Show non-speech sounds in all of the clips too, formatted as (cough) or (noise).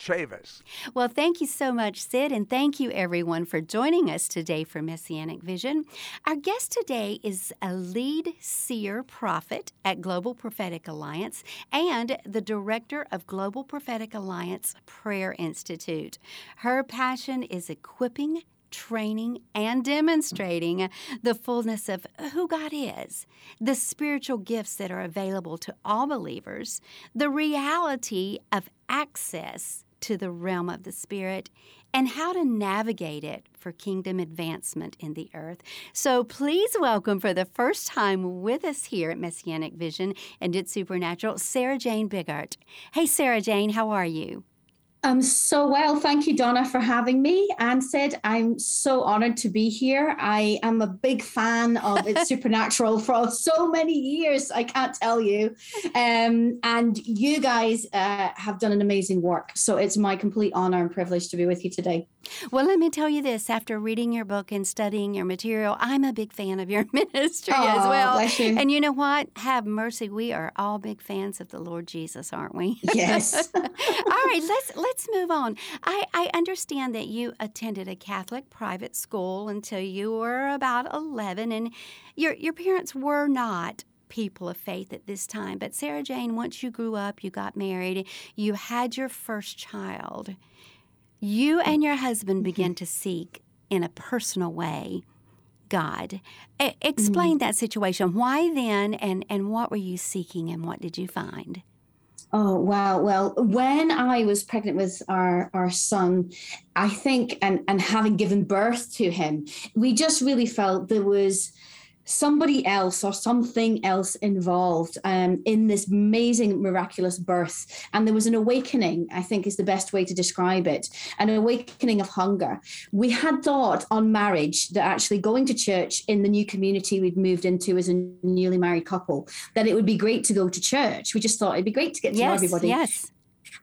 Chavis. Well, thank you so much, Sid, and thank you everyone for joining us today for Messianic Vision. Our guest today is a lead seer prophet at Global Prophetic Alliance and the director of Global Prophetic Alliance Prayer Institute. Her passion is equipping training and demonstrating the fullness of who God is, the spiritual gifts that are available to all believers, the reality of access to the realm of the Spirit and how to navigate it for kingdom advancement in the earth. So please welcome for the first time with us here at Messianic Vision and It's Supernatural, Sarah Jane Biggart. Hey, Sarah Jane, how are you? I'm so well. Thank you, Donna, for having me. And Sid, I'm so honored to be here. I am a big fan of It's (laughs) Supernatural for so many years. I can't tell you. Um, and you guys uh, have done an amazing work. So it's my complete honor and privilege to be with you today. Well, let me tell you this after reading your book and studying your material, I'm a big fan of your (laughs) ministry oh, as well. You. And you know what? Have mercy. We are all big fans of the Lord Jesus, aren't we? Yes. (laughs) all right, let's let's move on. I, I understand that you attended a Catholic private school until you were about 11 and your your parents were not people of faith at this time. But Sarah Jane, once you grew up, you got married, you had your first child you and your husband mm-hmm. begin to seek in a personal way God. A- explain mm-hmm. that situation. Why then, and, and what were you seeking, and what did you find? Oh wow! Well, when I was pregnant with our our son, I think, and and having given birth to him, we just really felt there was somebody else or something else involved um, in this amazing, miraculous birth. And there was an awakening, I think is the best way to describe it an awakening of hunger. We had thought on marriage that actually going to church in the new community we'd moved into as a newly married couple, that it would be great to go to church. We just thought it'd be great to get to yes, know everybody. Yes.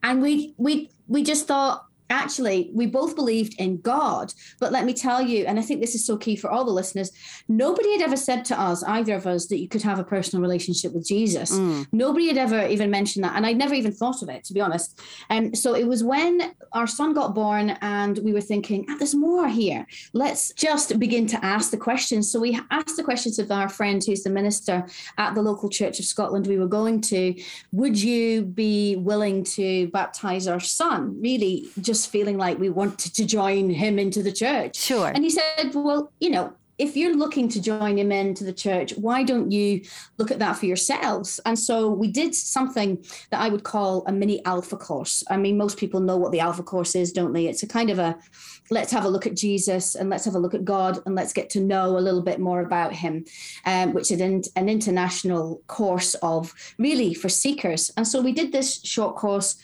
And we we we just thought actually we both believed in god but let me tell you and i think this is so key for all the listeners nobody had ever said to us either of us that you could have a personal relationship with jesus. Mm. nobody had ever even mentioned that and i'd never even thought of it to be honest. And um, so it was when our son got born and we were thinking ah, there's more here. Let's just begin to ask the questions. So we asked the questions of our friend who's the minister at the local church of scotland we were going to would you be willing to baptize our son? Really just just feeling like we wanted to join him into the church. Sure. And he said, Well, you know, if you're looking to join him into the church, why don't you look at that for yourselves? And so we did something that I would call a mini alpha course. I mean, most people know what the alpha course is, don't they? It's a kind of a let's have a look at Jesus and let's have a look at God and let's get to know a little bit more about him, um, which is an, an international course of really for seekers. And so we did this short course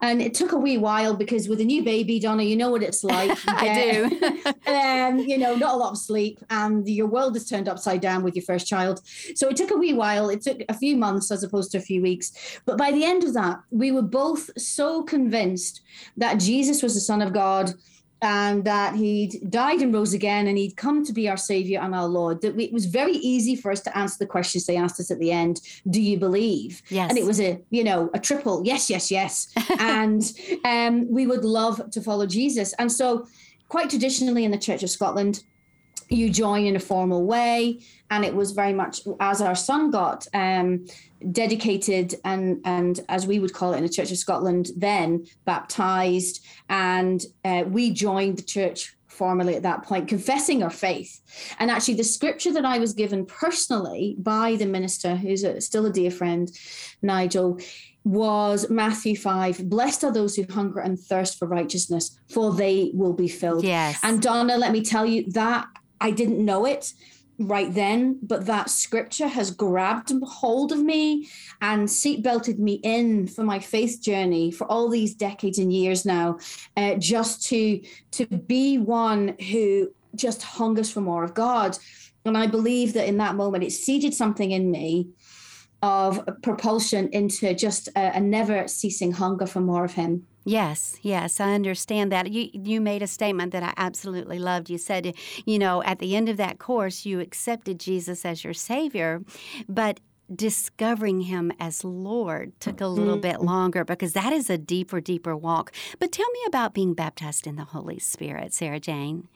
and it took a wee while because with a new baby, Donna, you know what it's like. (laughs) I do. (laughs) um, you know, not a lot of sleep, and your world is turned upside down with your first child. So it took a wee while. It took a few months as opposed to a few weeks. But by the end of that, we were both so convinced that Jesus was the Son of God and that he'd died and rose again and he'd come to be our savior and our lord that we, it was very easy for us to answer the questions they asked us at the end do you believe? Yes. And it was a you know a triple yes yes yes. (laughs) And um, we would love to follow jesus. And so quite traditionally in the church of scotland you join in a formal way and it was very much as our son got um, dedicated and and as we would call it in the church of scotland then baptized and uh, we joined the church formally at that point confessing our faith and actually the scripture that i was given personally by the minister who's a, still a dear friend nigel was Matthew 5 Blessed are those who hunger and thirst for righteousness, for they will be filled. Yes. And Donna, let me tell you that I didn't know it. Right then, but that scripture has grabbed hold of me and seatbelted me in for my faith journey for all these decades and years now, uh, just to to be one who just hungers for more of God. And I believe that in that moment, it seeded something in me of propulsion into just a, a never ceasing hunger for more of Him. Yes, yes, I understand that. You you made a statement that I absolutely loved. You said, you know, at the end of that course, you accepted Jesus as your savior, but discovering him as Lord took a little mm-hmm. bit longer because that is a deeper, deeper walk. But tell me about being baptized in the Holy Spirit, Sarah Jane.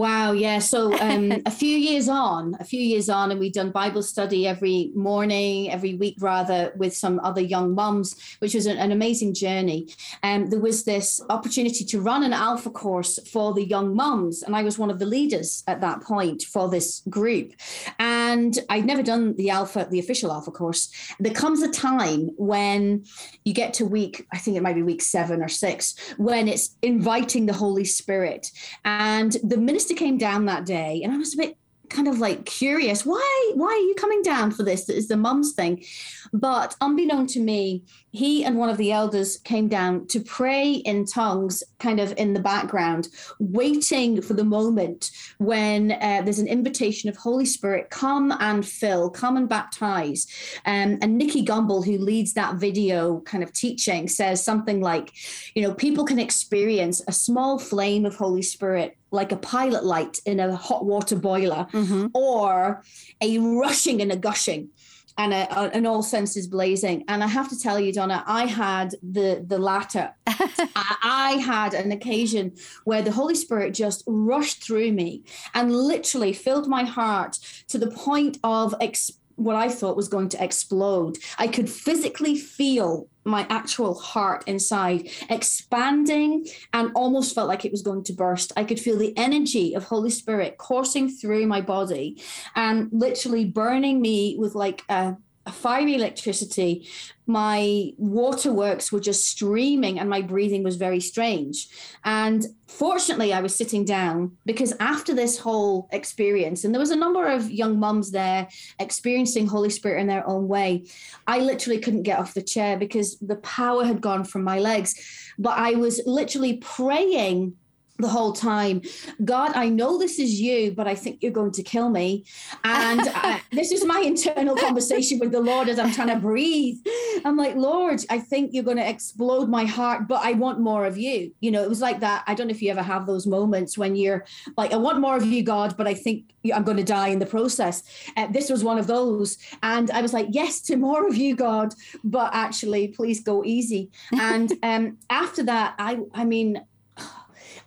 Wow, yeah. So um, (laughs) a few years on, a few years on, and we've done Bible study every morning, every week rather, with some other young mums, which was an, an amazing journey. And um, there was this opportunity to run an alpha course for the young mums, and I was one of the leaders at that point for this group. And I'd never done the alpha, the official alpha course. There comes a time when you get to week, I think it might be week seven or six, when it's inviting the Holy Spirit, and the minister minister came down that day, and I was a bit kind of like curious why why are you coming down for this? It's the mum's thing? But unbeknown to me he and one of the elders came down to pray in tongues kind of in the background waiting for the moment when uh, there's an invitation of holy spirit come and fill come and baptize. Um, and Nicky Gumbel who leads that video kind of teaching says something like you know people can experience a small flame of holy spirit like a pilot light in a hot water boiler mm-hmm. or a rushing and a gushing and a, a, an all senses blazing and i have to tell you donna i had the the latter (laughs) I, I had an occasion where the holy spirit just rushed through me and literally filled my heart to the point of ex- what I thought was going to explode. I could physically feel my actual heart inside expanding and almost felt like it was going to burst. I could feel the energy of Holy Spirit coursing through my body and literally burning me with like a fiery electricity. My waterworks were just streaming and my breathing was very strange. And fortunately, I was sitting down because after this whole experience, and there was a number of young mums there experiencing Holy Spirit in their own way, I literally couldn't get off the chair because the power had gone from my legs. But I was literally praying the whole time. God i know this is you but i think you're going to kill me. And I, (laughs) this is my internal conversation with the lord as i'm trying to breathe. I'm like lord i think you're going to explode my heart but i want more of you. You know it was like that. I don't know if you ever have those moments when you're like i want more of you god but i think i'm going to die in the process. Uh, this was one of those. And i was like yes to more of you god but actually please go easy. And um, after that i i mean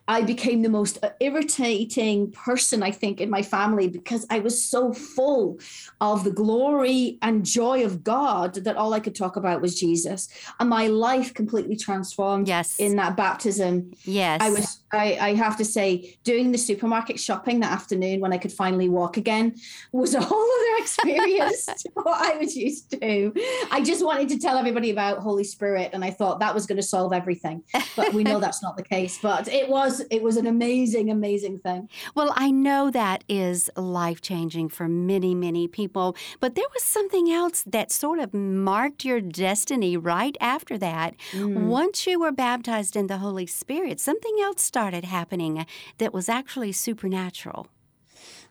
I became the most uh, irritating person, I think, in my family because I was so full of the glory and joy of God that all I could talk about was Jesus. And my life completely transformed yes. in that baptism. Yes. I was, I, I have to say, doing the supermarket shopping that afternoon when I could finally walk again was a whole other (laughs) experience to what I was used to. I just wanted to tell everybody about Holy Spirit, and I thought that was going to solve everything. But we know that's not the case. But it was it was an amazing, amazing thing. Well, I know that is life changing for many, many people, but there was something else that sort of marked your destiny right after that. Mm. Once you were baptized in the Holy Spirit, something else started happening that was actually supernatural.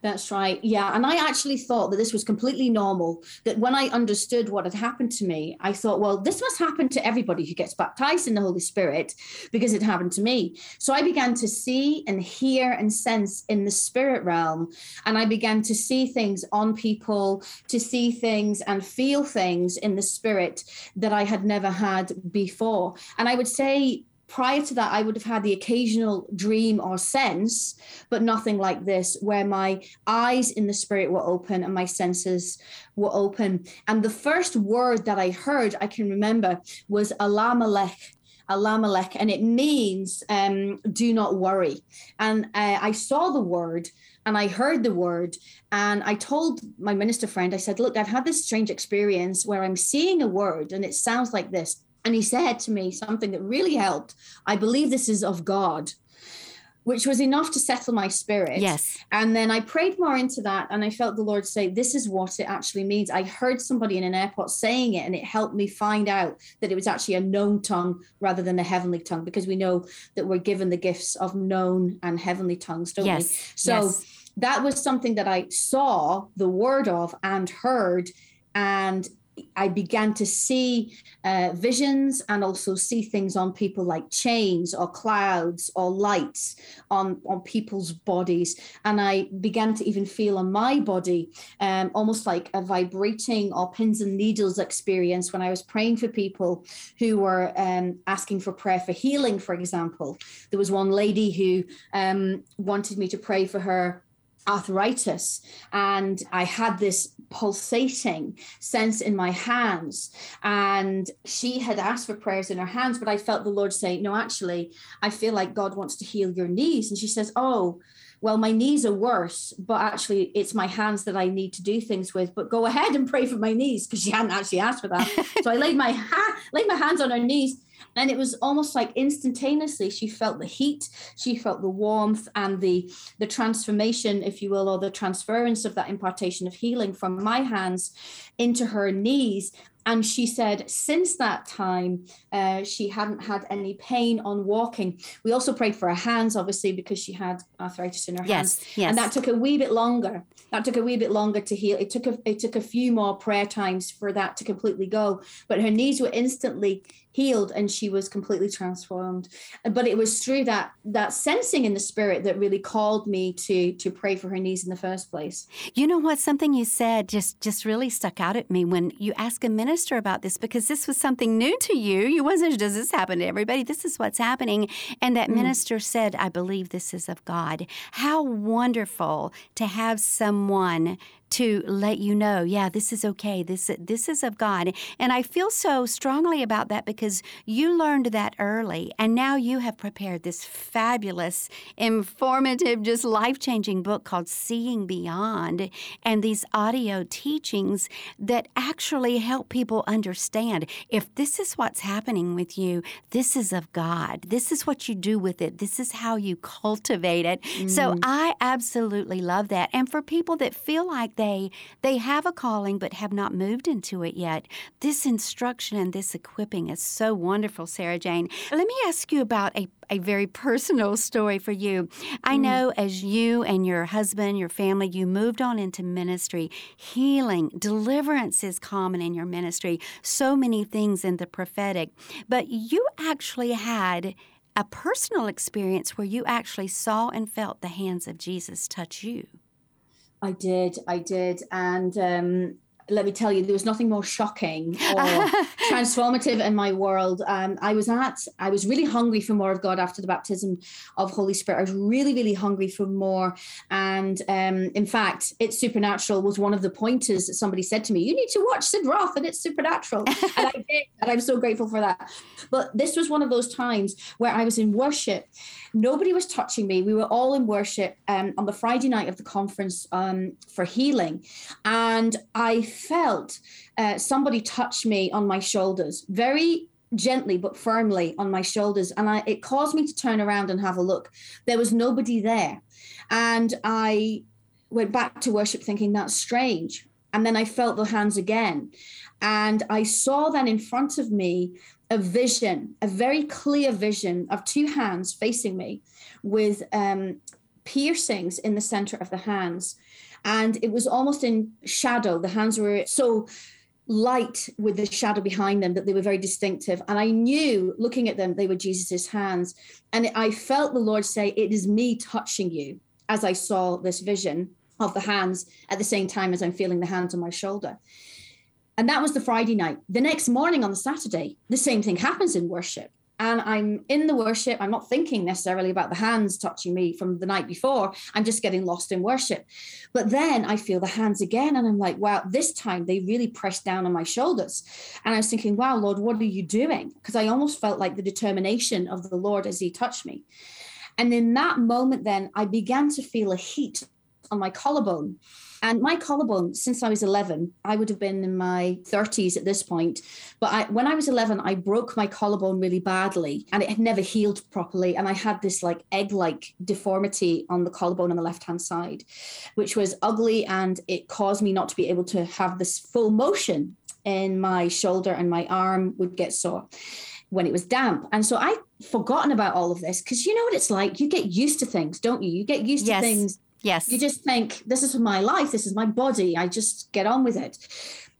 That's right. Yeah. And I actually thought that this was completely normal. That when I understood what had happened to me, I thought, well, this must happen to everybody who gets baptized in the Holy Spirit because it happened to me. So I began to see and hear and sense in the spirit realm. And I began to see things on people, to see things and feel things in the spirit that I had never had before. And I would say, prior to that, I would have had the occasional dream or sense, but nothing like this, where my eyes in the spirit were open and my senses were open. And the first word that I heard, I can remember, was Alamelech. Alamelech, and it means um, do not worry. And uh, I saw the word and I heard the word and I told my minister friend, I said, Look, I've had this strange experience where I'm seeing a word and it sounds like this and he said to me something that really helped. I believe this is of God. which was enough to settle my spirit. Yes. And then I prayed more into that and I felt the Lord say, This is what it actually means. I heard somebody in an airport saying it and it helped me find out that it was actually a known tongue rather than a heavenly tongue because we know that we're given the gifts of known and heavenly tongues, don't yes. we? So yes. that was something that I saw the word of and heard. And I began to see uh, visions and also see things on people like chains or clouds or lights on, on people's bodies. And I began to even feel on my body um, almost like a vibrating or pins and needles experience when I was praying for people who were um, asking for prayer for healing, for example. There was one lady who um, wanted me to pray for her arthritis and i had this pulsating sense in my hands and she had asked for prayers in her hands but i felt the lord say no actually i feel like god wants to heal your knees. And she says oh well my knees are worse but actually it's my hands that i need to do things with but go ahead and pray for my knees because she hadn't actually asked for that. (laughs) So i laid my ha- laid my hands on her knees and it was almost like instantaneously she felt the heat she felt the warmth and the the transformation if you will or the transference of that impartation of healing from my hands into her knees. And she said since that time uh, she hadn't had any pain on walking. We also prayed for her hands obviously because she had arthritis in her yes, hands. yes. and that took a wee bit longer. That took a wee bit longer to heal. It took a it took a few more prayer times for that to completely go. But her knees were instantly healed and she was completely transformed. But it was through that that sensing in the spirit that really called me to to pray for her knees in the first place. You know what? Something you said just just really stuck out at me when you asked a minister about this because this was something new to you. You wasn't does this happen to everybody? This is what's happening. And that mm. minister said i believe this is of god. How wonderful to have someone to let you know, yeah, this is okay. This this is of God. And I feel so strongly about that because you learned that early and now you have prepared this fabulous, informative, just life-changing book called Seeing Beyond and these audio teachings that actually help people understand if this is what's happening with you, this is of God. This is what you do with it. This is how you cultivate it. Mm. So I absolutely love that. And for people that feel like they they have a calling but have not moved into it yet. This instruction and this equipping is so wonderful, Sarah Jane. Let me ask you about a a very personal story for you. I mm. know as you and your husband, your family, you moved on into ministry, healing, deliverance is common in your ministry, so many things in the prophetic. But you actually had a personal experience where you actually saw and felt the hands of Jesus touch you. I did, I did, and um, let me tell you, there was nothing more shocking or (laughs) transformative in my world. Um, I was at, I was really hungry for more of God after the baptism of Holy Spirit. I was really, really hungry for more. And um, in fact, It's Supernatural was one of the pointers that somebody said to me, You need to watch Sid Roth and It's Supernatural. (laughs) and I did. And I'm so grateful for that. But this was one of those times where I was in worship. Nobody was touching me. We were all in worship um, on the Friday night of the conference um, for healing. And I felt uh, somebody touch me on my shoulders very gently but firmly on my shoulders. And I, it caused me to turn around and have a look. There was nobody there. And i went back to worship thinking that's strange. And then i felt the hands again. And i saw then in front of me a vision a very clear vision of two hands facing me with um, piercings in the center of the hands and it was almost in shadow. The hands were so light with the shadow behind them that they were very distinctive. And I knew looking at them, they were Jesus's hands. And I felt the Lord say, It is me touching you as I saw this vision of the hands at the same time as I'm feeling the hands on my shoulder. And that was the Friday night. The next morning on the Saturday, the same thing happens in worship and I'm in the worship. I'm not thinking necessarily about the hands touching me from the night before. I'm just getting lost in worship. But then I feel the hands again, and I'm like, wow, this time they really pressed down on my shoulders. And I was thinking, wow, Lord, what are you doing? Because I almost felt like the determination of the Lord as He touched me. And in that moment, then I began to feel a heat on my collarbone. And my collarbone, since I was 11, I would have been in my 30s at this point. But I, when I was 11, I broke my collarbone really badly and it had never healed properly. And I had this like egg like deformity on the collarbone on the left hand side, which was ugly. And it caused me not to be able to have this full motion in my shoulder and my arm would get sore when it was damp. And so I'd forgotten about all of this because you know what it's like. You get used to things, don't you? You get used yes. to things Yes. You just think, this is my life, this is my body, I just get on with it.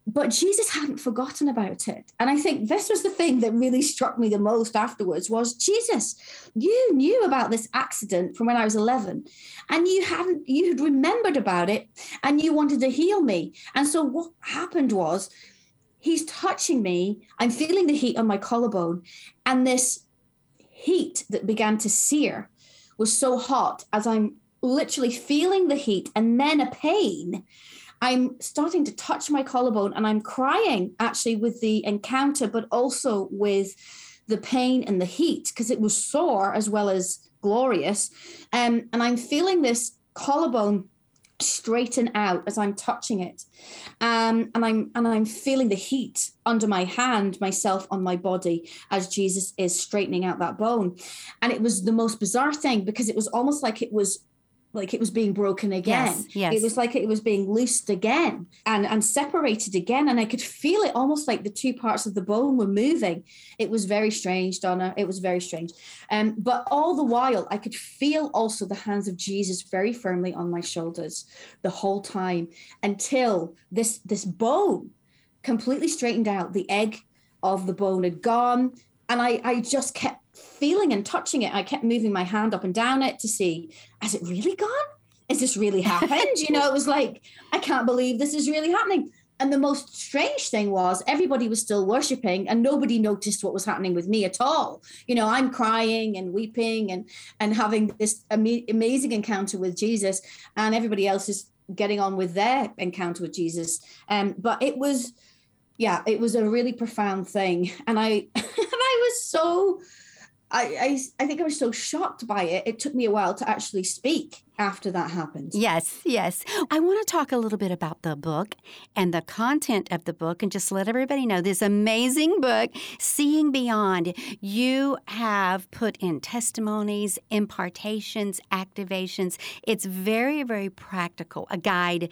But Jesus hadn't forgotten about it. And I think this was the thing that really struck me the most afterwards was Jesus, you knew about this accident from when I was 11 and you hadn't, you had remembered about it and you wanted to heal me. And so what happened was he's touching me. I'm feeling the heat on my collarbone and this heat that began to sear was so hot as I'm literally feeling the heat and then a pain. I'm starting to touch my collarbone and I'm crying actually with the encounter, but also with the pain and the heat because it was sore as well as glorious. Um, and I'm feeling this collarbone straighten out as I'm touching it. Um, and I'm and I'm feeling the heat under my hand, myself on my body as Jesus is straightening out that bone. And it was the most bizarre thing because it was almost like it was like it was being broken again. Yes, yes. It was like it was being loosed again and and separated again. And I could feel it almost like the two parts of the bone were moving. It was very strange, Donna. It was very strange. Um, but all the while, I could feel also the hands of Jesus very firmly on my shoulders the whole time until this this bone completely straightened out. The egg of the bone had gone. And I, I just kept feeling and touching it. I kept moving my hand up and down it to see, has it really gone? Has this really (laughs) happened? you know, it was like, I can't believe this is really happening. And the most strange thing was everybody was still worshiping and nobody noticed what was happening with me at all. You know, I'm crying and weeping and and having this ama- amazing encounter with Jesus and everybody else is getting on with their encounter with Jesus. Um, but it was yeah, it was a really profound thing. And I (laughs) I was so I, I, I think I was so shocked by it. It took me a while to actually speak after that happened. Yes, yes. I want to talk a little bit about the book and the content of the book and just let everybody know this amazing book, Seeing Beyond. You have put in testimonies, impartations, activations. It's very, very practical, a guide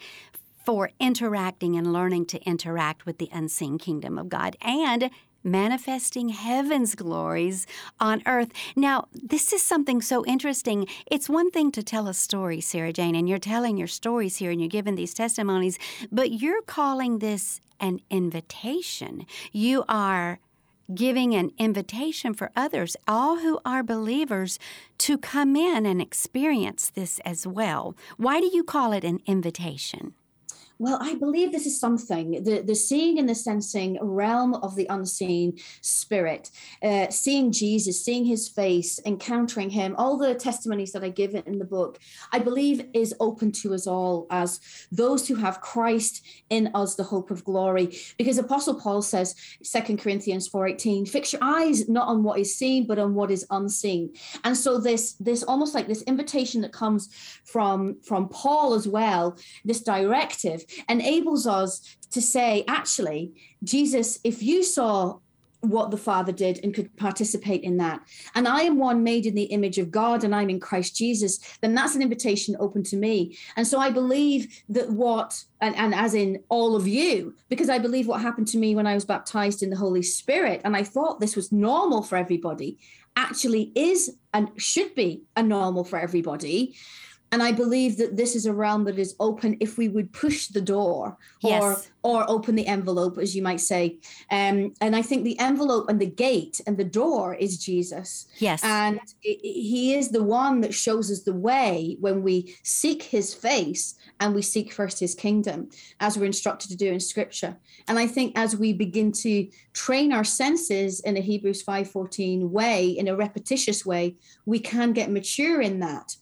for interacting and learning to interact with the unseen kingdom of God and manifesting heaven's glories on earth. Now, this is something so interesting. It's one thing to tell a story, Sarah Jane, and you're telling your stories here and you're giving these testimonies, but you're calling this an invitation. You are giving an invitation for others, all who are believers, to come in and experience this as well. Why do you call it an invitation? Well, I believe this is something the, the seeing and the sensing realm of the unseen spirit, uh, seeing Jesus, seeing his face, encountering him, all the testimonies that I give in the book, I believe is open to us all as those who have Christ in us, the hope of glory. Because Apostle Paul says, Second Corinthians 4:18, fix your eyes not on what is seen, but on what is unseen. And so this, this almost like this invitation that comes from, from Paul as well, this directive enables us to say, actually, Jesus, if you saw what the Father did and could participate in that. And I am one made in the image of God and I'm in Christ Jesus, then that's an invitation open to me. And so I believe that what, and, and as in all of you, because I believe what happened to me when I was baptized in the Holy Spirit, and I thought this was normal for everybody, actually is and should be a normal for everybody and I believe that this is a realm that is open if we would push the door or Yes. or open the envelope, as you might say. Um, and I think the envelope and the gate and the door is Jesus. Yes. And i- i- he is the one that shows us the way when we seek his face and we seek first his kingdom, as we're instructed to do in scripture. And I think as we begin to train our senses in a Hebrews 5:14 way, in a repetitious way, we can get mature in that.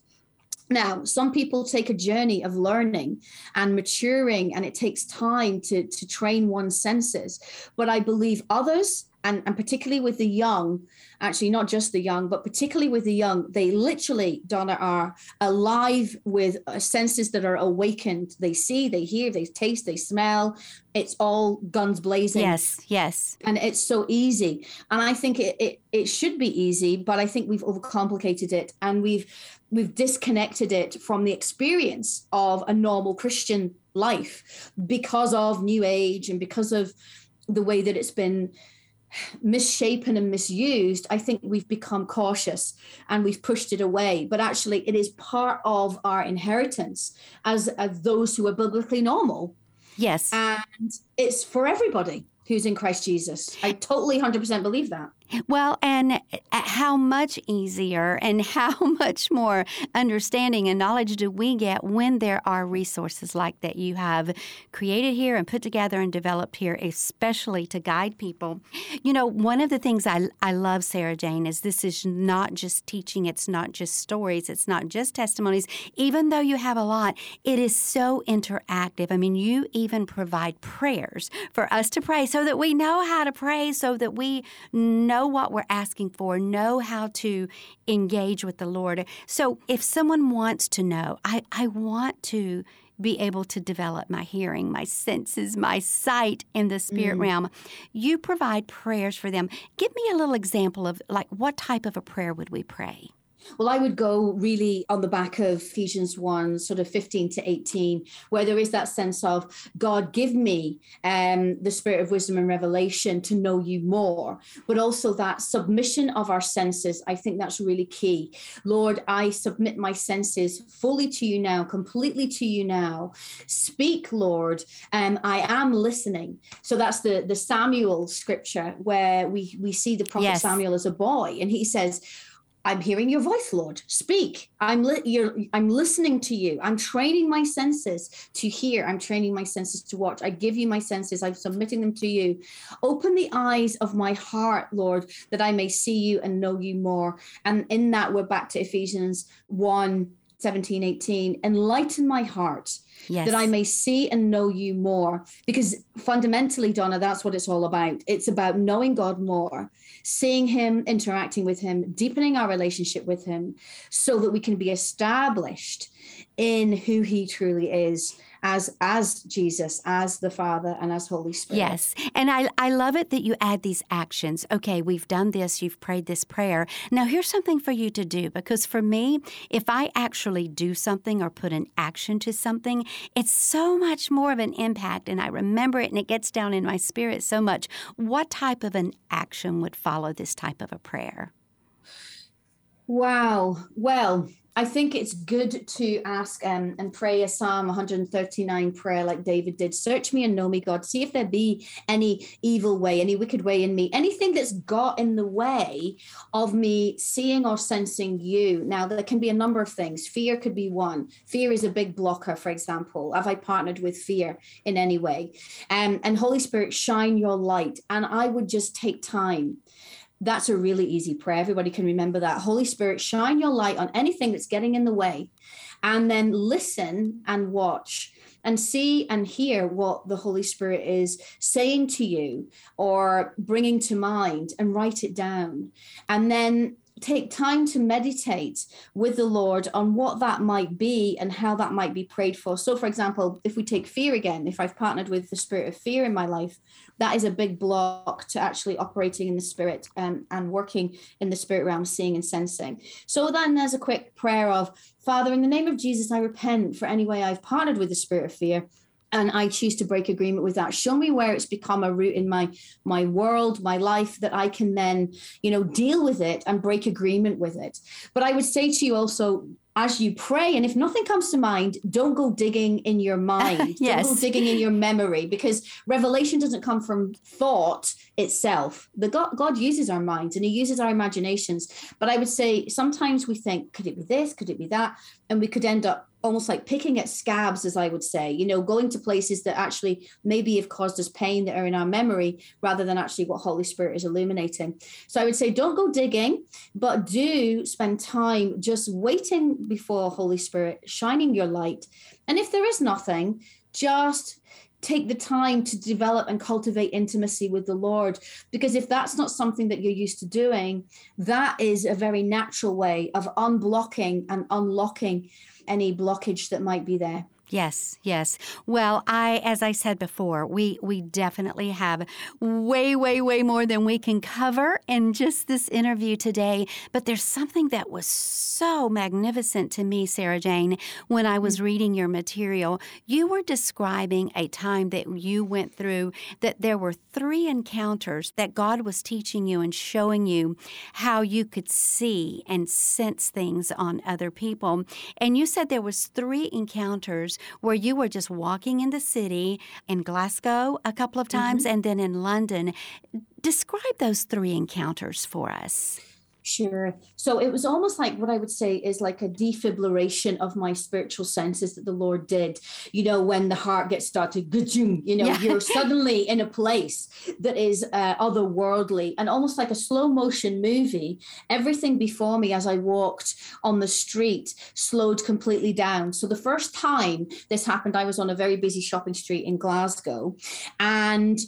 Now, some people take a journey of learning and maturing, and it takes time to, to train one's senses. But I believe others, and, and particularly with the young, actually not just the young, but particularly with the young, they literally, Donna, are alive with uh, senses that are awakened. They see, they hear, they taste, they smell. It's all guns blazing. Yes, yes. And it's so easy. And I think it, it, it should be easy, but I think we've overcomplicated it and we've we've disconnected it from the experience of a normal Christian life because of New Age and because of the way that it's been misshapen and misused, I think we've become cautious and we've pushed it away. But actually, it is part of our inheritance as, as those who are biblically normal. Yes. And it's for everybody who's in Christ Jesus. I totally 100% believe that. Well, and uh, how much easier and (laughs) how much more understanding and knowledge do we get when there are resources like that you have created here and put together and developed here, especially to guide people? You know, one of the things I, I love, Sarah Jane, is this is not just teaching, it's not just stories, it's not just testimonies. Even though you have a lot, it is so interactive. I mean, you even provide prayers for us to pray so that we know how to pray, so that we know know what we're asking for, know how to engage with the Lord. So if someone wants to know, I, I want to be able to develop my hearing, my senses, my sight in the spirit mm. realm. You provide prayers for them. Give me a little example of like what type of a prayer would we pray? Well, I would go really on the back of Ephesians 1, sort of 15 to 18, where there is that sense of God, give me um, the spirit of wisdom and revelation to know you more, but also that submission of our senses. I think that's really key. Lord, I submit my senses fully to you now, completely to you now. Speak, Lord. Um, I am listening. So that's the, the Samuel scripture where we, we see the prophet yes. Samuel as a boy, and he says, I'm hearing your voice, Lord. Speak. I'm li- you're, I'm listening to you. I'm training my senses to hear. I'm training my senses to watch. I give you my senses. I'm submitting them to you. Open the eyes of my heart, Lord, that I may see you and know you more. And in that, we're back to Ephesians 1 17, 18. Enlighten my heart yes. that I may see and know you more. Because fundamentally, Donna, that's what it's all about. It's about knowing God more, seeing Him, interacting with Him, deepening our relationship with Him, so that we can be established in who He truly is as as Jesus, as the Father, and as Holy Spirit. Yes. And I, I love it that you add these actions. Okay, we've done this, you've prayed this prayer. Now here's something for you to do because for me, if I actually do something or put an action to something, it's so much more of an impact and I remember it and it gets down in my spirit so much. What type of an action would follow this type of a prayer? Wow. Well, I think it's good to ask um, and pray a Psalm 139 prayer like David did. Search me and know me, God. See if there be any evil way, any wicked way in me, anything that's got in the way of me seeing or sensing you. Now, there can be a number of things. Fear could be one. Fear is a big blocker, for example. Have I partnered with fear in any way? Um, and Holy Spirit, shine your light. And I would just take time that's a really easy prayer. Everybody can remember that. Holy Spirit, shine your light on anything that's getting in the way, and then listen and watch and see and hear what the Holy Spirit is saying to you or bringing to mind and write it down. And then take time to meditate with the Lord on what that might be and how that might be prayed for. So, for example, if we take fear again, if I've partnered with the spirit of fear in my life, that is a big block to actually operating in the spirit um, and working in the spirit realm, seeing and sensing. So, then there's a quick prayer of Father, in the name of Jesus, I repent for any way I've partnered with the spirit of fear and i choose to break agreement with that show me where it's become a root in my my world my life that i can then you know deal with it and break agreement with it but i would say to you also as you pray. And if nothing comes to mind don't go digging in your (laughs) mind. Yes. don't go digging in your memory because revelation doesn't come from thought itself. The god, god uses our minds and he uses our imaginations. But i would say sometimes we think could it be this? Could it be that and we could end up almost like picking at scabs, as I would say, you know, going to places that actually maybe have caused us pain that are in our memory rather than actually what Holy Spirit is illuminating. So I would say don't go digging, but do spend time just waiting before Holy Spirit, shining your light. And if there is nothing, just take the time to develop and cultivate intimacy with the Lord. Because if that's not something that you're used to doing, that is a very natural way of unblocking and unlocking any blockage that might be there. Yes, yes. Well, I as I said before, we we definitely have way way way more than we can cover in just this interview today, but there's something that was so magnificent to me, Sarah Jane, when I was mm. reading your material. You were describing a time that you went through that there were three encounters that God was teaching you and showing you how you could see and sense things on other people. And you said there was three encounters where you were just walking in the city in Glasgow a couple of times mm-hmm. and then in London. Describe those three encounters for us. Sure. So it was almost like what I would say is like a defibrillation of my spiritual senses that the Lord did. You know, when the heart gets started, you know, yeah. you're suddenly in a place that is uh, otherworldly and almost like a slow motion movie. Everything before me as I walked on the street slowed completely down. So the first time this happened, I was on a very busy shopping street in Glasgow and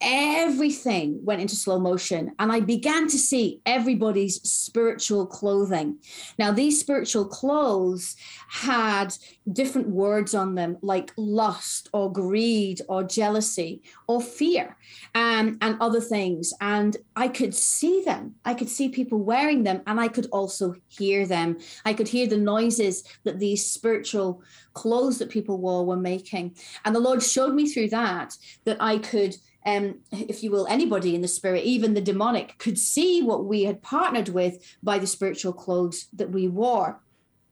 everything went into slow motion and i began to see everybody's spiritual clothing. Now these spiritual clothes had different words on them like lust or greed or jealousy or fear and, and other things. And i could see them. I could see people wearing them and i could also hear them. I could hear the noises that these spiritual clothes that people wore were making. And the lord showed me through that that i could um, if you will, anybody in the spirit, even the demonic, could see what we had partnered with by the spiritual clothes that we wore.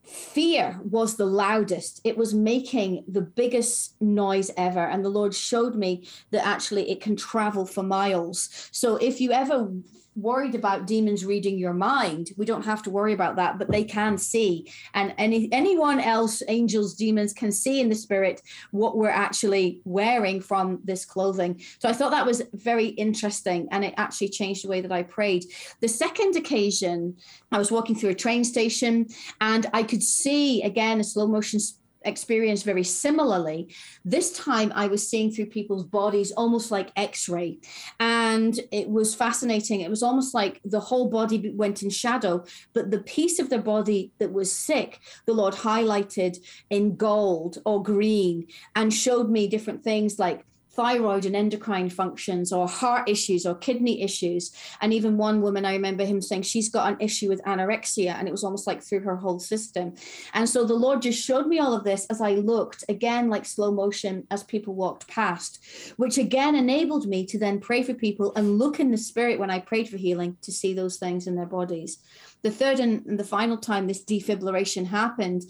Fear was the loudest. It was making the biggest noise ever. And the Lord showed me that actually it can travel for miles. So if you ever worried about demons reading your mind. We don't have to worry about that, but they can see. And any anyone else, angels, demons, can see in the spirit what we're actually wearing from this clothing. So I thought that was very interesting, and it actually changed the way that I prayed. The second occasion, I was walking through a train station, and I could see again a slow motion experienced very similarly. This time I was seeing through people's bodies almost like x ray. And it was fascinating. It was almost like the whole body went in shadow, but the piece of the body that was sick, the Lord highlighted in gold or green and showed me different things like thyroid and endocrine functions or heart issues or kidney issues. And even one woman, I remember him saying she's got an issue with anorexia, and it was almost like through her whole system. And so the Lord just showed me all of this as I looked, again, like slow motion as people walked past, which again enabled me to then pray for people and look in the spirit when I prayed for healing to see those things in their bodies. The third and the final time this defibrillation happened,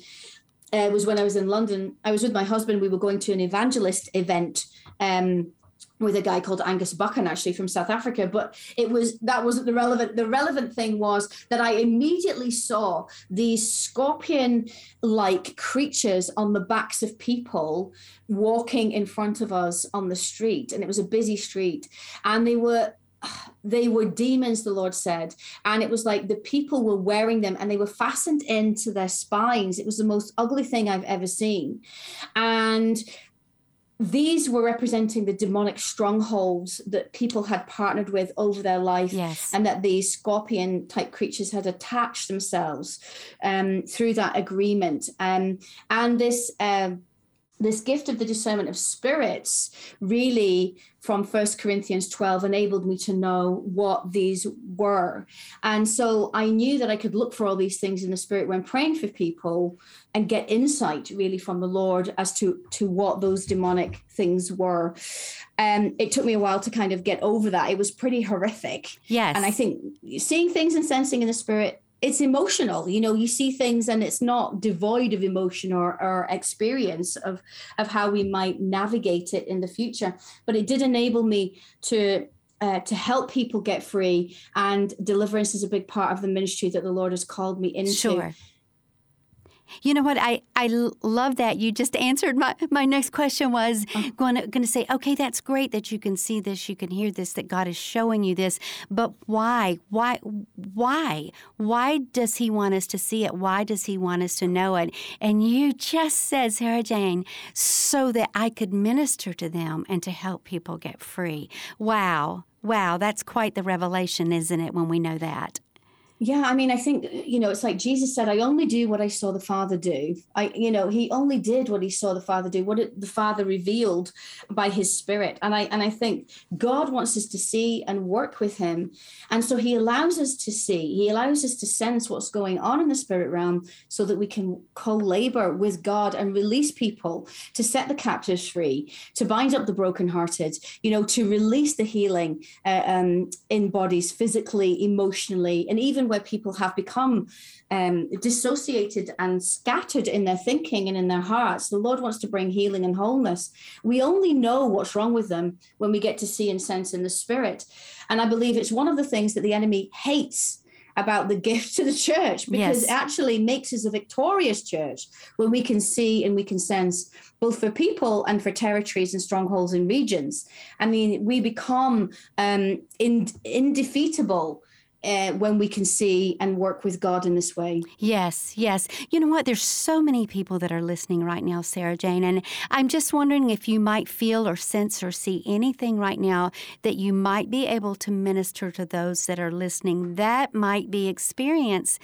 uh, was when I was in London. I was with my husband. We were going to an evangelist event um, with a guy called Angus Buchan, actually from South Africa. But it was that wasn't the relevant. The relevant thing was that I immediately saw these scorpion-like creatures on the backs of people walking in front of us on the street, and it was a busy street, and they were they were demons, the Lord said. And it was like the people were wearing them and they were fastened into their spines. It was the most ugly thing I've ever seen. And these were representing the demonic strongholds that people had partnered with over their life yes. and that these scorpion type creatures had attached themselves um, through that agreement um, and this um, this gift of the discernment of spirits really from First Corinthians 12 enabled me to know what these were. And so I knew that I could look for all these things in the spirit when praying for people and get insight really from the Lord as to, to what those demonic things were. Um, it took me a while to kind of get over that. It was pretty horrific. Yes. And I think seeing things and sensing in the spirit it's emotional you know you see things and it's not devoid of emotion or, or experience of of how we might navigate it in the future. But it did enable me to uh, to help people get free and deliverance is a big part of the ministry that the lord has called me into. Sure You know what? I, I love that. You just answered my, my next question was oh. going, to, going to say, okay, that's great that you can see this, you can hear this, that God is showing you this, but why? Why? Why? Why does He want us to see it? Why does He want us to know it? And you just said, Sarah Jane, so that I could minister to them and to help people get free. Wow. Wow, that's quite the revelation, isn't it, when we know that? Yeah, I mean, I think you know, it's like Jesus said, "I only do what I saw the Father do." I, you know, he only did what he saw the Father do, what the Father revealed by His Spirit, and I and I think God wants us to see and work with Him, and so He allows us to see, He allows us to sense what's going on in the spirit realm, so that we can co-labor with God and release people to set the captives free, to bind up the brokenhearted, you know, to release the healing uh, um, in bodies, physically, emotionally, and even where people have become um, dissociated and scattered in their thinking and in their hearts. The Lord wants to bring healing and wholeness. We only know what's wrong with them when we get to see and sense in the spirit. And I believe it's one of the things that the enemy hates about the gift to the church because yes. it actually makes us a victorious church when we can see and we can sense both for people and for territories and strongholds and regions. I mean, we become um, in, indefeatable uh, when we can see and work with God in this way. Yes, yes. You know what? There's so many people that are listening right now, Sarah Jane, and I'm just wondering if you might feel or sense or see anything right now that you might be able to minister to those that are listening that might be experience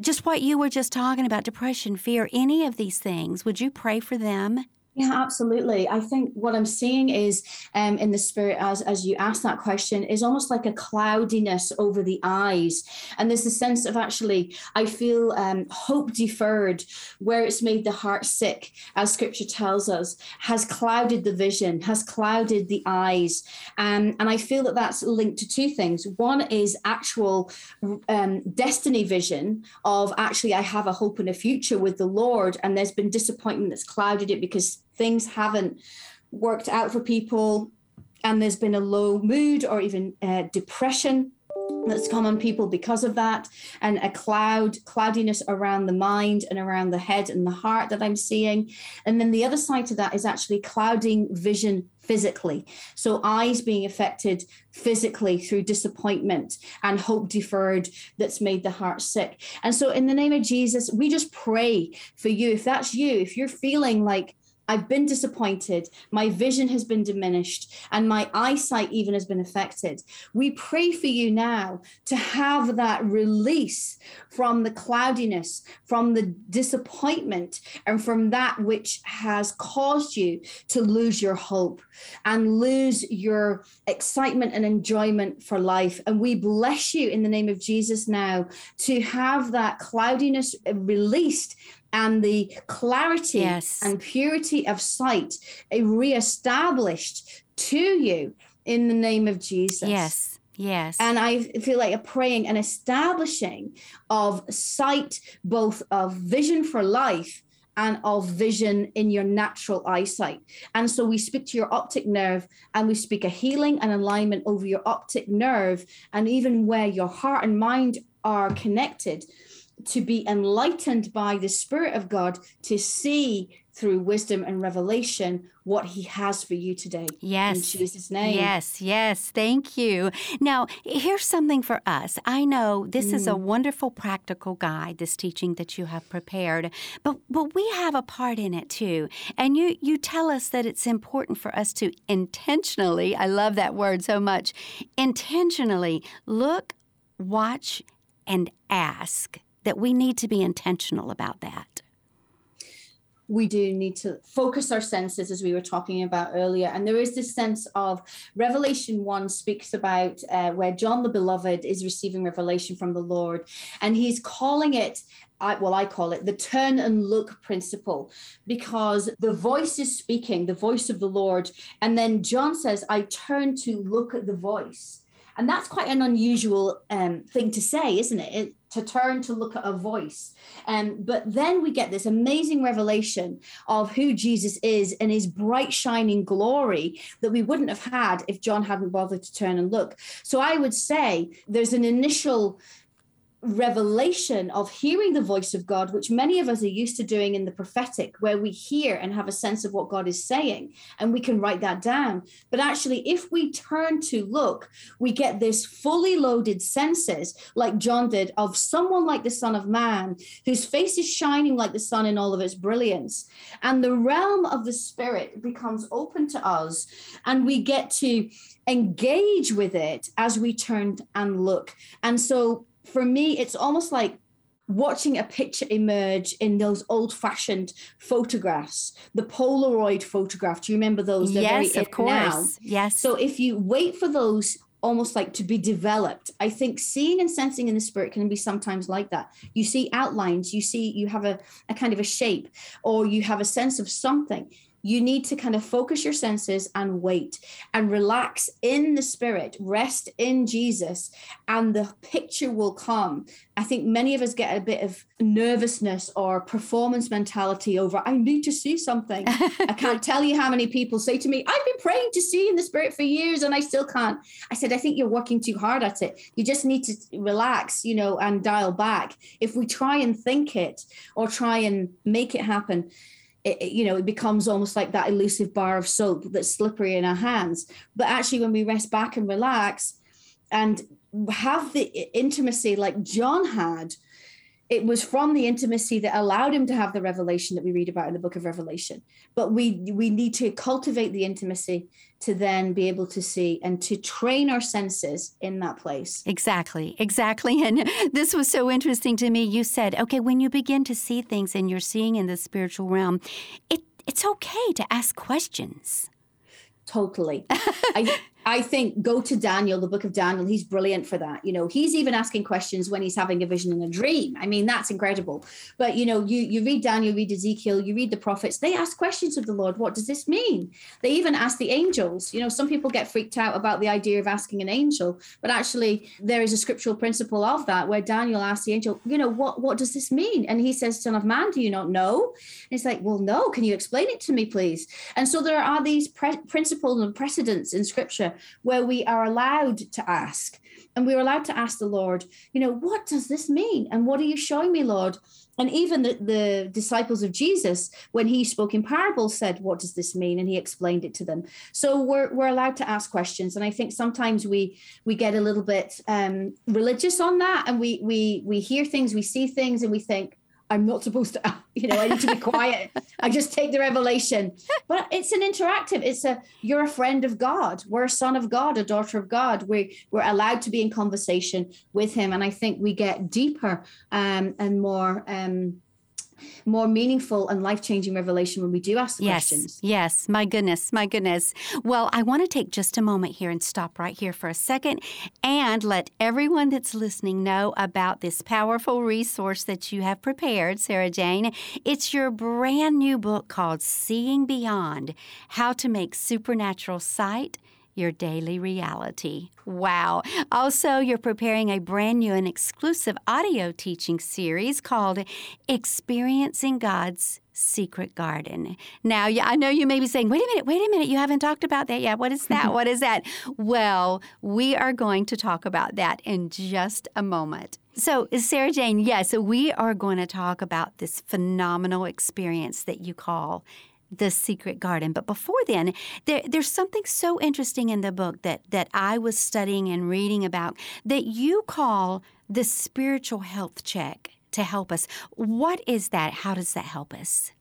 just what you were just talking about depression, fear, any of these things. Would you pray for them? Yeah, absolutely. I think what I'm seeing is um, in the spirit as as you ask that question is almost like a cloudiness over the eyes, and there's a sense of actually I feel um, hope deferred, where it's made the heart sick, as Scripture tells us, has clouded the vision, has clouded the eyes, um, and I feel that that's linked to two things. One is actual um, destiny vision of actually I have a hope and a future with the Lord, and there's been disappointment that's clouded it because things haven't worked out for people and there's been a low mood or even uh, depression that's come on people because of that and a cloud cloudiness around the mind and around the head and the heart that i'm seeing. And then the other side to that is actually clouding vision physically. So eyes being affected physically through disappointment and hope deferred that's made the heart sick. And so in the name of jesus we just pray for you. If that's you if you're feeling like I've been disappointed. My vision has been diminished, and my eyesight even has been affected. We pray for you now to have that release from the cloudiness, from the disappointment, and from that which has caused you to lose your hope and lose your excitement and enjoyment for life. And we bless you in the name of Jesus now to have that cloudiness released and the clarity yes. and purity of sight reestablished to you in the name of Jesus. Yes. Yes. And I feel like a praying and establishing of sight, both of vision for life and of vision in your natural eyesight. And so we speak to your optic nerve and we speak a healing and alignment over your optic nerve and even where your heart and mind are connected to be enlightened by the Spirit of God to see through wisdom and revelation what he has for you today. Yes. In Jesus' name. Yes, yes. Thank you. Now, here's something for us. I know this mm. is a mm. wonderful practical guide, this teaching that you have prepared, but but we have a part in it too. And you you tell us that it's important for us to intentionally, I love that word so much, intentionally look, watch, and ask that we need to be intentional about that we do need to focus our senses as we were talking about earlier and there is this sense of revelation 1 speaks about uh, where john the beloved is receiving revelation from the lord and he's calling it I, well, I call it the turn and look principle because the voice is speaking, the voice of the Lord. And then John says, I turn to look at the voice. And that's quite an unusual um, thing to say, isn't it? it? To turn to look at a voice. Um, but then we get this amazing revelation of who Jesus is and his bright, shining glory that we wouldn't have had if John hadn't bothered to turn and look. So I would say there's an initial revelation of hearing the voice of God, which many of us are used to doing in the prophetic, where we hear and have a sense of what God is saying, and we can write that down. But actually, if we turn to look, we get this fully loaded senses, like John did, of someone like the Son of Man, whose face is shining like the sun in all of its brilliance. And the realm of the Spirit becomes open to us, and we get to engage with it as we turn and look. And so for me, it's almost like watching a picture emerge in those old-fashioned photographs, the Polaroid photograph. Do you remember those? They're yes, of course. Now. Yes. So if you wait for those almost like to be developed. I think seeing and sensing in the spirit can be sometimes like that. You see outlines, you see you have a, a kind of a shape, or you have a sense of something you need to kind of focus your senses and wait and relax in the spirit, rest in Jesus, and the picture will come. I think many of us get a bit of nervousness or performance mentality over, I need to see something. I (laughs) can't tell you how many people say to me, I've been praying to see in the spirit for years and I still can't. I said, I think you're working too hard at it. You just need to relax, you know, and dial back. If we try and think it or try and make it happen, it, you know, it becomes almost like that elusive bar of soap that's slippery in our hands. But actually, when we rest back and relax and have the intimacy like John had, it was from the intimacy that allowed him to have the revelation that we read about in the book of revelation. But we we need to cultivate the intimacy to then be able to see and to train our senses in that place. Exactly exactly. (laughs) And this was so interesting to me. You said okay when you begin to see things and you're seeing in the spiritual realm it it's okay to ask questions. Totally. (laughs) I, I think go to Daniel, the book of Daniel. He's brilliant for that. You know, he's even asking questions when he's having a vision in a dream. I mean, that's incredible. But you know, you you read Daniel, read Ezekiel, you read the prophets. They ask questions of the Lord. What does this mean? They even ask the angels. You know, some people get freaked out about the idea of asking an angel, but actually, there is a scriptural principle of that where Daniel asks the angel, you know, what what does this mean? And he says, "Son of man, do you not know?" And he's like, "Well, no. Can you explain it to me, please?" And so there are these pre- principles and precedents in Scripture where we are allowed to ask. And we're allowed to ask the Lord, you know, what does this mean? And what are you showing me, Lord? And even the, the disciples of Jesus, when he spoke in parables, said, What does this mean? And he explained it to them. So we're, we're allowed to ask questions. And I think sometimes we we get a little bit um, religious on that and we we we hear things, we see things, and we think, I'm not supposed to, (laughs) you know, I need to be quiet. I just take the revelation. But it's an interactive. It's a you're a friend of God. We're a son of God, a daughter of God. We we're allowed to be in conversation with Him, and I think we get deeper um, and more. Um, more meaningful and life changing revelation when we do ask the yes, questions. Yes, my goodness, my goodness. Well, I want to take just a moment here and stop right here for a second and let everyone that's listening know about this powerful resource that you have prepared, Sarah Jane. It's your brand new book called Seeing Beyond How to Make Supernatural Sight your daily reality. Wow. Also, you're preparing a brand new and exclusive audio teaching series called Experiencing God's Secret Garden. Now, I know you may be saying, wait a minute, wait a minute, you haven't talked about that yet. What is that? (laughs) what is that? Well, we are going to talk about that in just a moment. So, Sarah Jane, yes, so we are going to talk about this phenomenal experience that you call the secret garden. But before then, there, there's something so interesting in the book that, that I was studying and reading about that you call the spiritual health check to help us. What is that? How does that help us?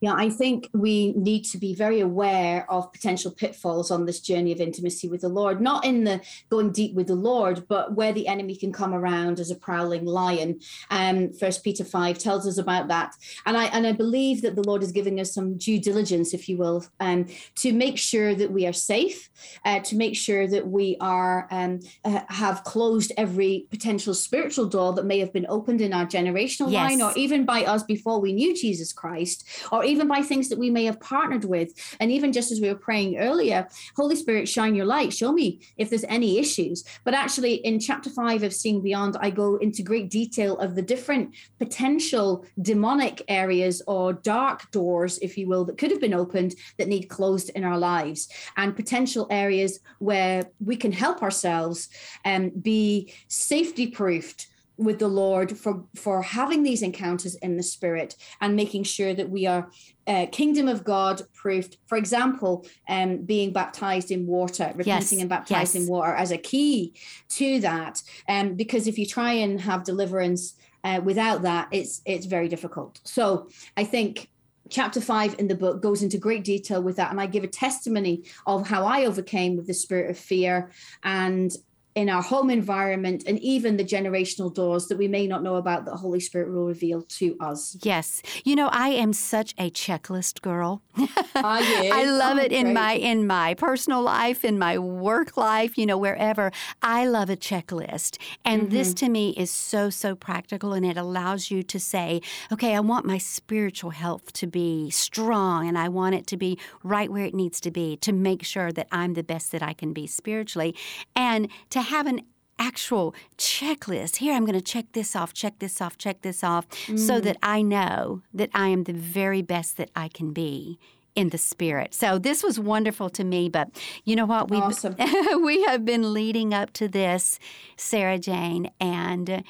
Yeah, I think we need to be very aware of potential pitfalls on this journey of intimacy with the Lord, not in the going deep with the Lord, but where the enemy can come around as a prowling lion. Um, First Peter 5 tells us about that. And I and I believe that the Lord is giving us some due diligence, if you will, um, to make sure that we are safe, uh, to make sure that we are um, uh, have closed every potential spiritual door that may have been opened in our generational yes. line or even by us before we knew Jesus Christ, or even by things that we may have partnered with. And even just as we were praying earlier, Holy Spirit, shine your light, show me if there's any issues. But actually, in chapter five of Seeing Beyond, I go into great detail of the different potential demonic areas or dark doors, if you will, that could have been opened that need closed in our lives, and potential areas where we can help ourselves and um, be safety proofed with the Lord for for having these encounters in the Spirit and making sure that we are uh, kingdom of God proofed. For example, um, being baptized in water, repenting yes. and baptized yes. in water as a key to that. Um, because if you try and have deliverance uh, without that, it's it's very difficult. So I think chapter five in the book goes into great detail with that and i give a testimony of how i overcame with the spirit of fear and in our home environment and even the generational doors that we may not know about that Holy Spirit will reveal to us. Yes. You know, I am such a checklist girl. (laughs) I love oh, it in great. my in my personal life, in my work life, you know, wherever. I love a checklist. And mm-hmm. this to me is so so practical and it allows you to say, okay, I want my spiritual health to be strong and I want it to be right where it needs to be to make sure that I'm the best that I can be spiritually and to have an actual checklist. Here, I'm going to check this off, check this off, check this off, mm. so that I know that I am the very best that I can be in the spirit. So this was wonderful to me. But you know what? We awesome. (laughs) we have been leading up to this, Sarah Jane, and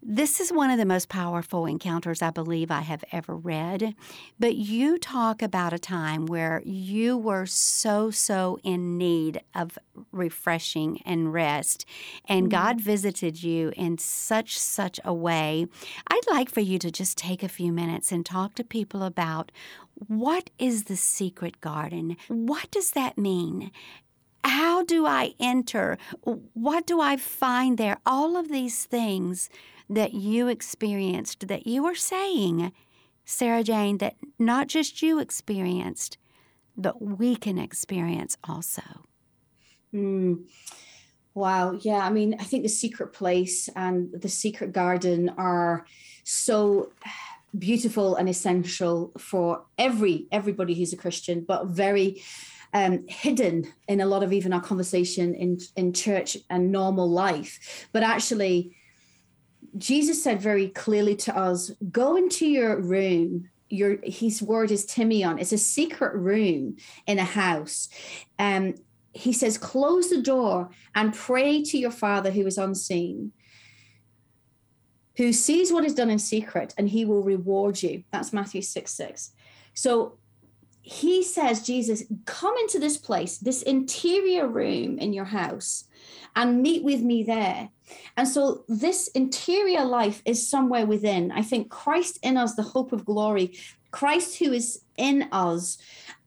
this is one of the most powerful encounters I believe I have ever read. But you talk about a time where you were so, so in need of refreshing and rest, and mm-hmm. God visited you in such, such a way. I'd like for you to just take a few minutes and talk to people about what is the secret garden? What does that mean? How do I enter? What do I find there? All of these things that you experienced, that you are saying, Sarah Jane, that not just you experienced, but we can experience also. Mm. Wow. Yeah. I mean, I think the secret place and the secret garden are so beautiful and essential for every everybody who's a Christian, but very um, hidden in a lot of even our conversation in in church and normal life. But actually, Jesus said very clearly to us, go into your room. Your his word is tameion. It's a secret room in a house. Um, he says, close the door and pray to your father who is unseen, who sees what is done in secret, and he will reward you. That's Matthew 6 6. So he says, Jesus, come into this place, this interior room in your house, and meet with me there. And so this interior life is somewhere within. I think Christ in us, the hope of glory, Christ who is in us,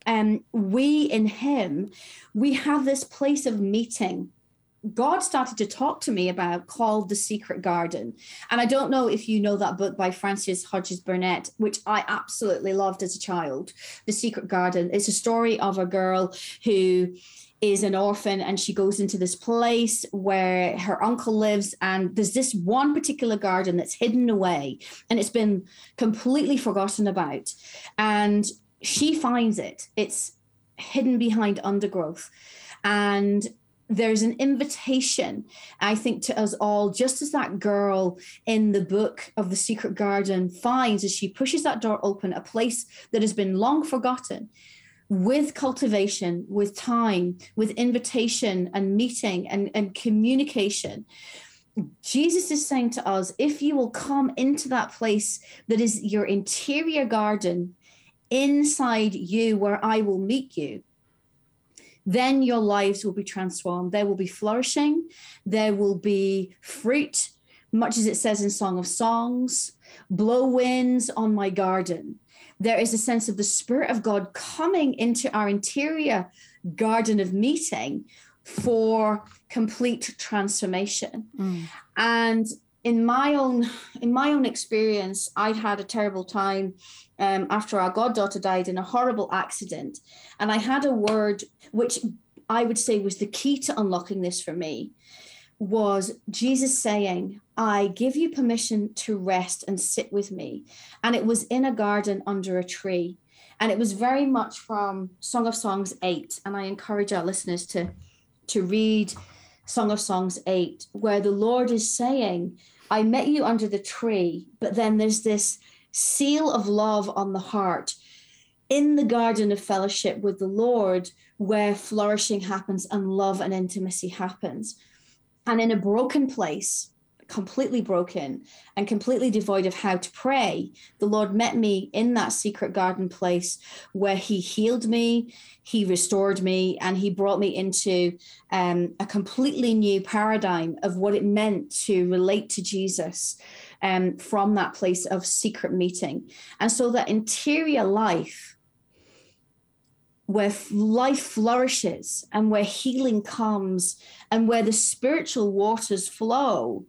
um, we in him, we have this place of meeting. God started to talk to me about called The Secret Garden. And I don't know if you know that book by Frances Hodgson Burnett, which I absolutely loved as a child. The Secret Garden. It's a story of a girl who is an orphan and she goes into this place where her uncle lives and there's this one particular garden that's hidden away and it's been completely forgotten about. And she finds it. It's hidden behind undergrowth. And there's an invitation, I think, to us all, just as that girl in the book of the secret garden finds as she pushes that door open, a place that has been long forgotten with cultivation, with time, with invitation and meeting and, and communication. Jesus is saying to us, if you will come into that place that is your interior garden inside you, where I will meet you, then your lives will be transformed. There will be flourishing, there will be fruit, much as it says in Song of Songs blow winds on my garden there is a sense of the Spirit of God coming into our interior garden of meeting for complete transformation. Mm. And in my own in my own experience, I'd had a terrible time um, after our goddaughter died in a horrible accident, and I had a word which I would say was the key to unlocking this for me was Jesus saying, I give you permission to rest and sit with me. And it was in a garden under a tree. And it was very much from Song of Songs 8. And I encourage our listeners to, to read Song of Songs 8, where the Lord is saying, I met you under the tree, but then there's this seal of love on the heart in the garden of fellowship with the Lord, where flourishing happens and love and intimacy happens and in a broken place, completely broken and completely devoid of how to pray, the Lord met me in that secret garden place where He healed me, He restored me, and He brought me into um, a completely new paradigm of what it meant to relate to Jesus um, from that place of secret meeting. And so that interior life, where life flourishes and where healing comes and where the spiritual waters flow,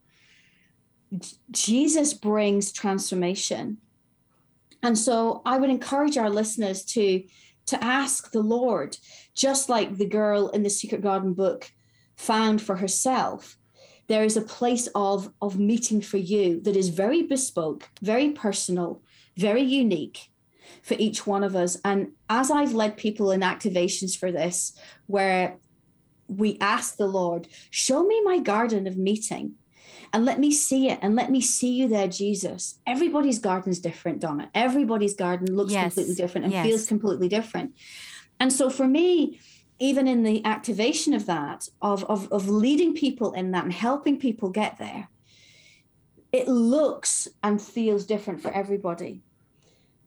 Jesus brings transformation. And so I would encourage our listeners to to ask the Lord, just like the girl in the Secret Garden book found for herself, there is a place of of meeting for you that is very bespoke, very personal, very unique for each one of us. And as I've led people in activations for this, where we ask the Lord, show me my garden of meeting and let me see it and let me see you there, Jesus. Everybody's garden is different, Donna. Everybody's garden looks yes. completely different and yes. feels completely different. And so for me, even in the activation of that, of, of, of leading people in that and helping people get there, it looks and feels different for everybody.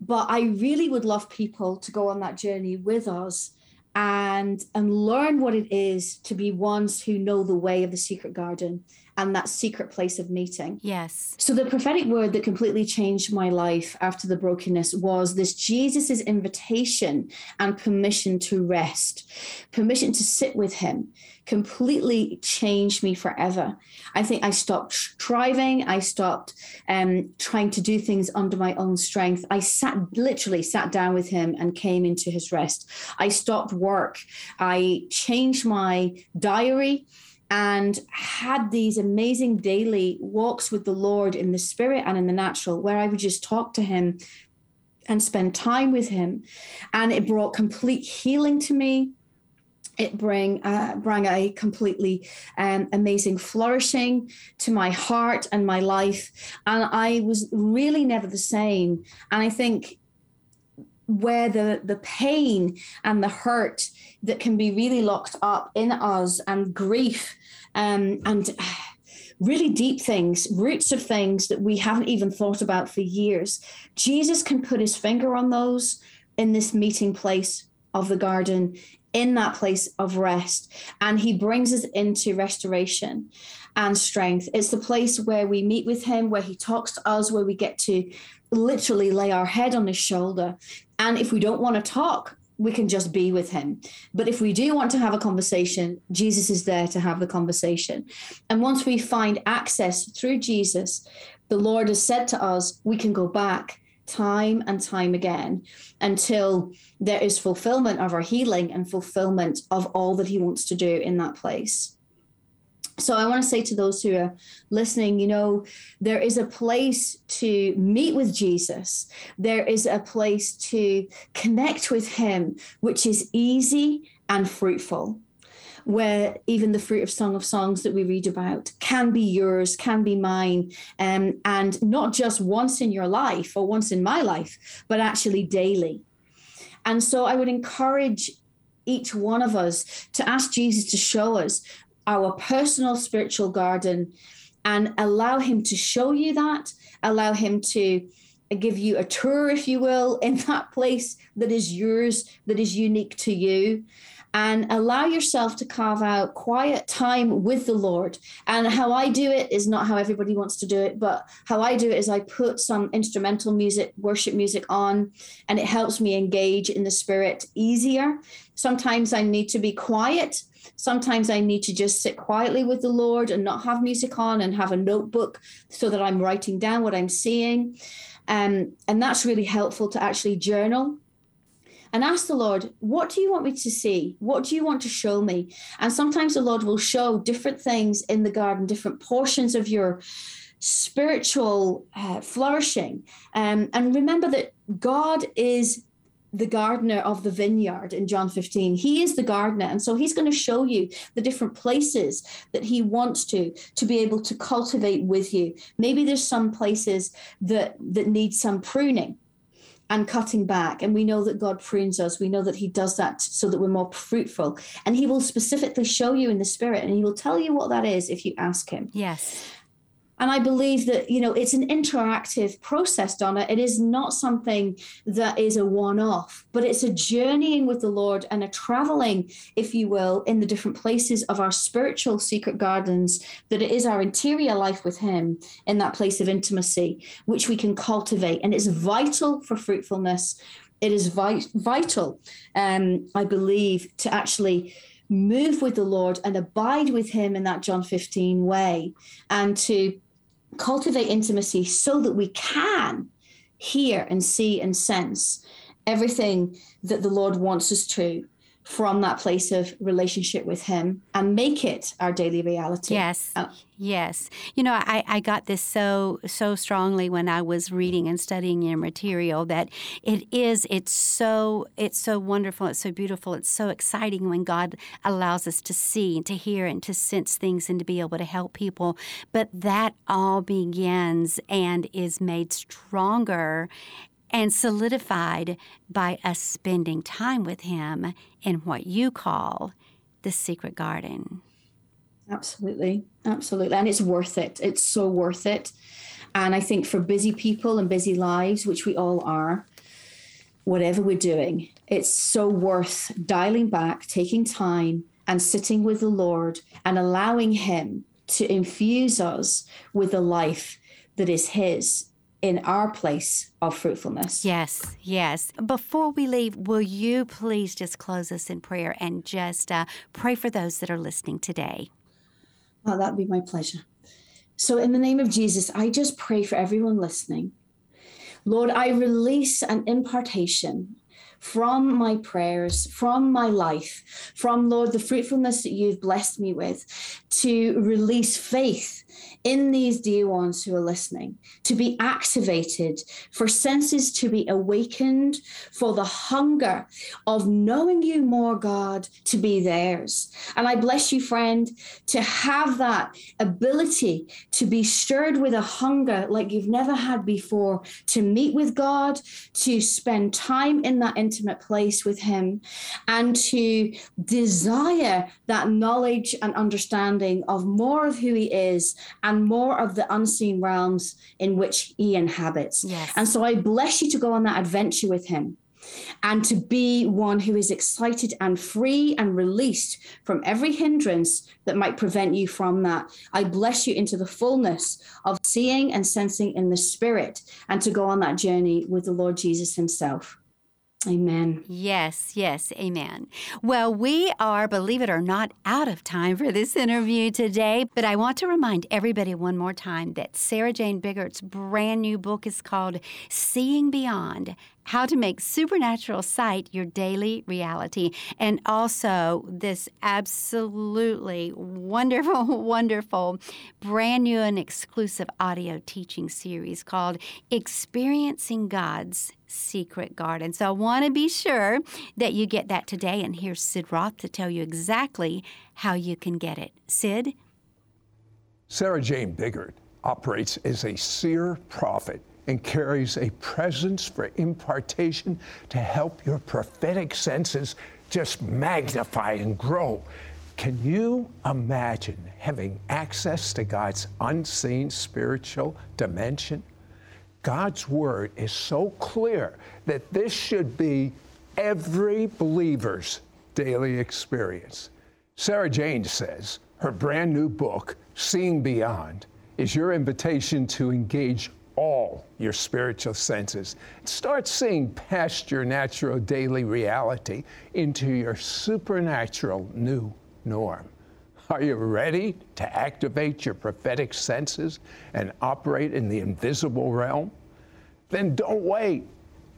But I really would love people to go on that journey with us and and learn what it is to be ones who know the way of the secret garden and that secret place of meeting. Yes. So the prophetic word that completely changed my life after the brokenness was this Jesus's invitation and permission to rest, permission to sit with him completely changed me forever. I think I stopped striving. I stopped um, trying to do things under my own strength. I sat literally sat down with him and came into his rest. I stopped work. I changed my diary and had these amazing daily walks with the Lord in the spirit and in the natural, where I would just talk to Him and spend time with Him. And it brought complete healing to me. It bring uh, bring a completely um, amazing flourishing to my heart and my life, and I was really never the same. And I think where the the pain and the hurt that can be really locked up in us and grief um, and really deep things roots of things that we haven't even thought about for years. Jesus can put his finger on those in this meeting place of the garden in that place of rest and he brings us into restoration and strength. It's the place where we meet with him where he talks to us where we get to literally lay our head on his shoulder and if we don't want to talk, we can just be with him. But if we do want to have a conversation, Jesus is there to have the conversation. And once we find access through Jesus, the Lord has said to us, we can go back time and time again until there is fulfillment of our healing and fulfillment of all that he wants to do in that place so I want to say to those who are listening, you know, there is a place to meet with Jesus. There is a place to connect with him, which is easy and fruitful. Where even the fruit of Song of Songs that we read about can be yours, can be mine, um, and not just once in your life or once in my life, but actually daily. And so I would encourage each one of us to ask Jesus to show us our personal spiritual garden and allow him to show you that, allow him to give you a tour, if you will, (laughs) in that place that is yours, that is unique to you. And allow yourself to carve out quiet time with the Lord. And how I do it is not how everybody wants to do it, but how I do it is I put some instrumental music, worship music on, and it helps me engage in the spirit easier. Sometimes I need to be quiet Sometimes I need to just sit quietly with the Lord and not have music on and have a notebook so that I'm writing down what I'm seeing. Um, and that's really helpful to actually journal and ask the Lord, what do you want me to see? What do you want to show me? And sometimes the Lord will show different things in the garden, different portions of your spiritual uh, flourishing. Um, and remember that God is the gardener of the vineyard in John 15. He is the gardener. And so he's going to show you the different places that he wants to, to be able to cultivate with you. Maybe there's some places that, that need some pruning and cutting back. And we know that God prunes us. We know that He does that so that we're more fruitful. And He will specifically show you in the Spirit and He will tell you what that is if you ask Him. Yes. And I believe that, you know, it's an interactive process, Donna. It is not something that is a one off, but it's a journeying with the Lord and a traveling, if you will, in the different places of our spiritual secret gardens, that it is our interior life with Him in that place of intimacy, which we can cultivate. And it's vital for fruitfulness. It is vi- vital, um, I believe, to actually move with the Lord and abide with Him in that John 15 way and to cultivate intimacy so that we can hear and see and sense everything that the Lord wants us to from that place of relationship with him and make it our daily reality. Yes. Uh, yes. You know I, I got this so so strongly when i was reading and studying your material that it is it's so it's so wonderful it's so beautiful it's so exciting when god allows us to see and to hear and to sense things and to be able to help people. But that all begins and is made stronger and solidified by us spending time with Him in what you call the secret garden. Absolutely. Absolutely. And it's worth it. It's so worth it. And I think for busy people and busy lives, which we all are, whatever we're doing, it's so worth dialing back, taking time, and sitting with the Lord and allowing Him to infuse us with a life that is His in our place of fruitfulness. Yes, yes. Before we leave, will you please just close us in prayer and just uh, pray for those that are listening today? Well, that'd be my pleasure. So, in the name of Jesus, I just pray for everyone listening. Lord, I release an impartation from my prayers, from my life, from Lord, the fruitfulness that you've blessed me with, to release faith in these dear ones who are listening, to be activated, for senses to be awakened, for the hunger of knowing you more, God, to be theirs. And I bless you, friend, to have that ability to be stirred with a hunger like you've never had before, to meet with God, to spend time in that intimate place with Him, and to desire that knowledge and understanding of more of who He is and more of the unseen realms in which he inhabits. Yes. And so I bless you to go on that adventure with him and to be one who is excited and free and released from every hindrance that might prevent you from that. I bless you into the fullness of seeing and sensing in the spirit and to go on that journey with the Lord Jesus himself. Amen. Yes, yes, amen. Well, we are, believe it or not, out of time for this interview today, but I want to remind everybody one more time that Sarah Jane Biggart's brand new book is called Seeing Beyond how to make supernatural sight your daily reality, and also this absolutely wonderful, (laughs) wonderful, brand new and exclusive audio teaching series called Experiencing God's Secret Garden. So I want to be sure that you get that today, and here's Sid Roth to tell you exactly how you can get it. Sid? Sarah Jane Biggart operates as a seer prophet and carries a presence for impartation to help your prophetic senses just magnify and grow. Can you imagine having access to God's unseen spiritual dimension? God's word is so clear that this should be every believer's daily experience. Sarah Jane says her brand new book, Seeing Beyond, is your invitation to engage all your spiritual senses. Start seeing past your natural daily reality into your supernatural new norm. Are you ready to activate your prophetic senses and operate in the invisible realm? Then don't wait.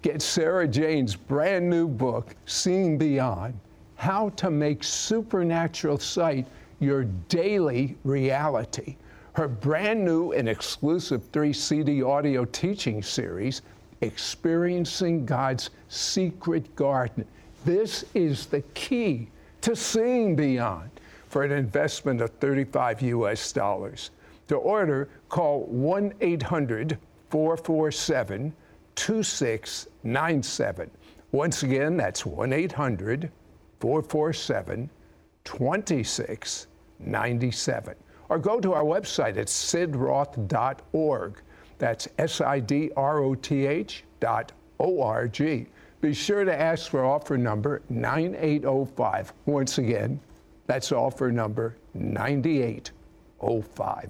Get Sarah Jane's brand new book, Seeing Beyond How to Make Supernatural Sight Your Daily Reality her brand new and exclusive three CD audio teaching series, Experiencing God's Secret Garden. This is the key to seeing beyond for an investment of 35 US dollars. To order, call 1 800 447 2697. Once again, that's 1 800 447 2697 or go to our website at sidroth.org. That's S I D R O T H dot O R G. Be sure to ask for offer number 9805. Once again, that's offer number 9805.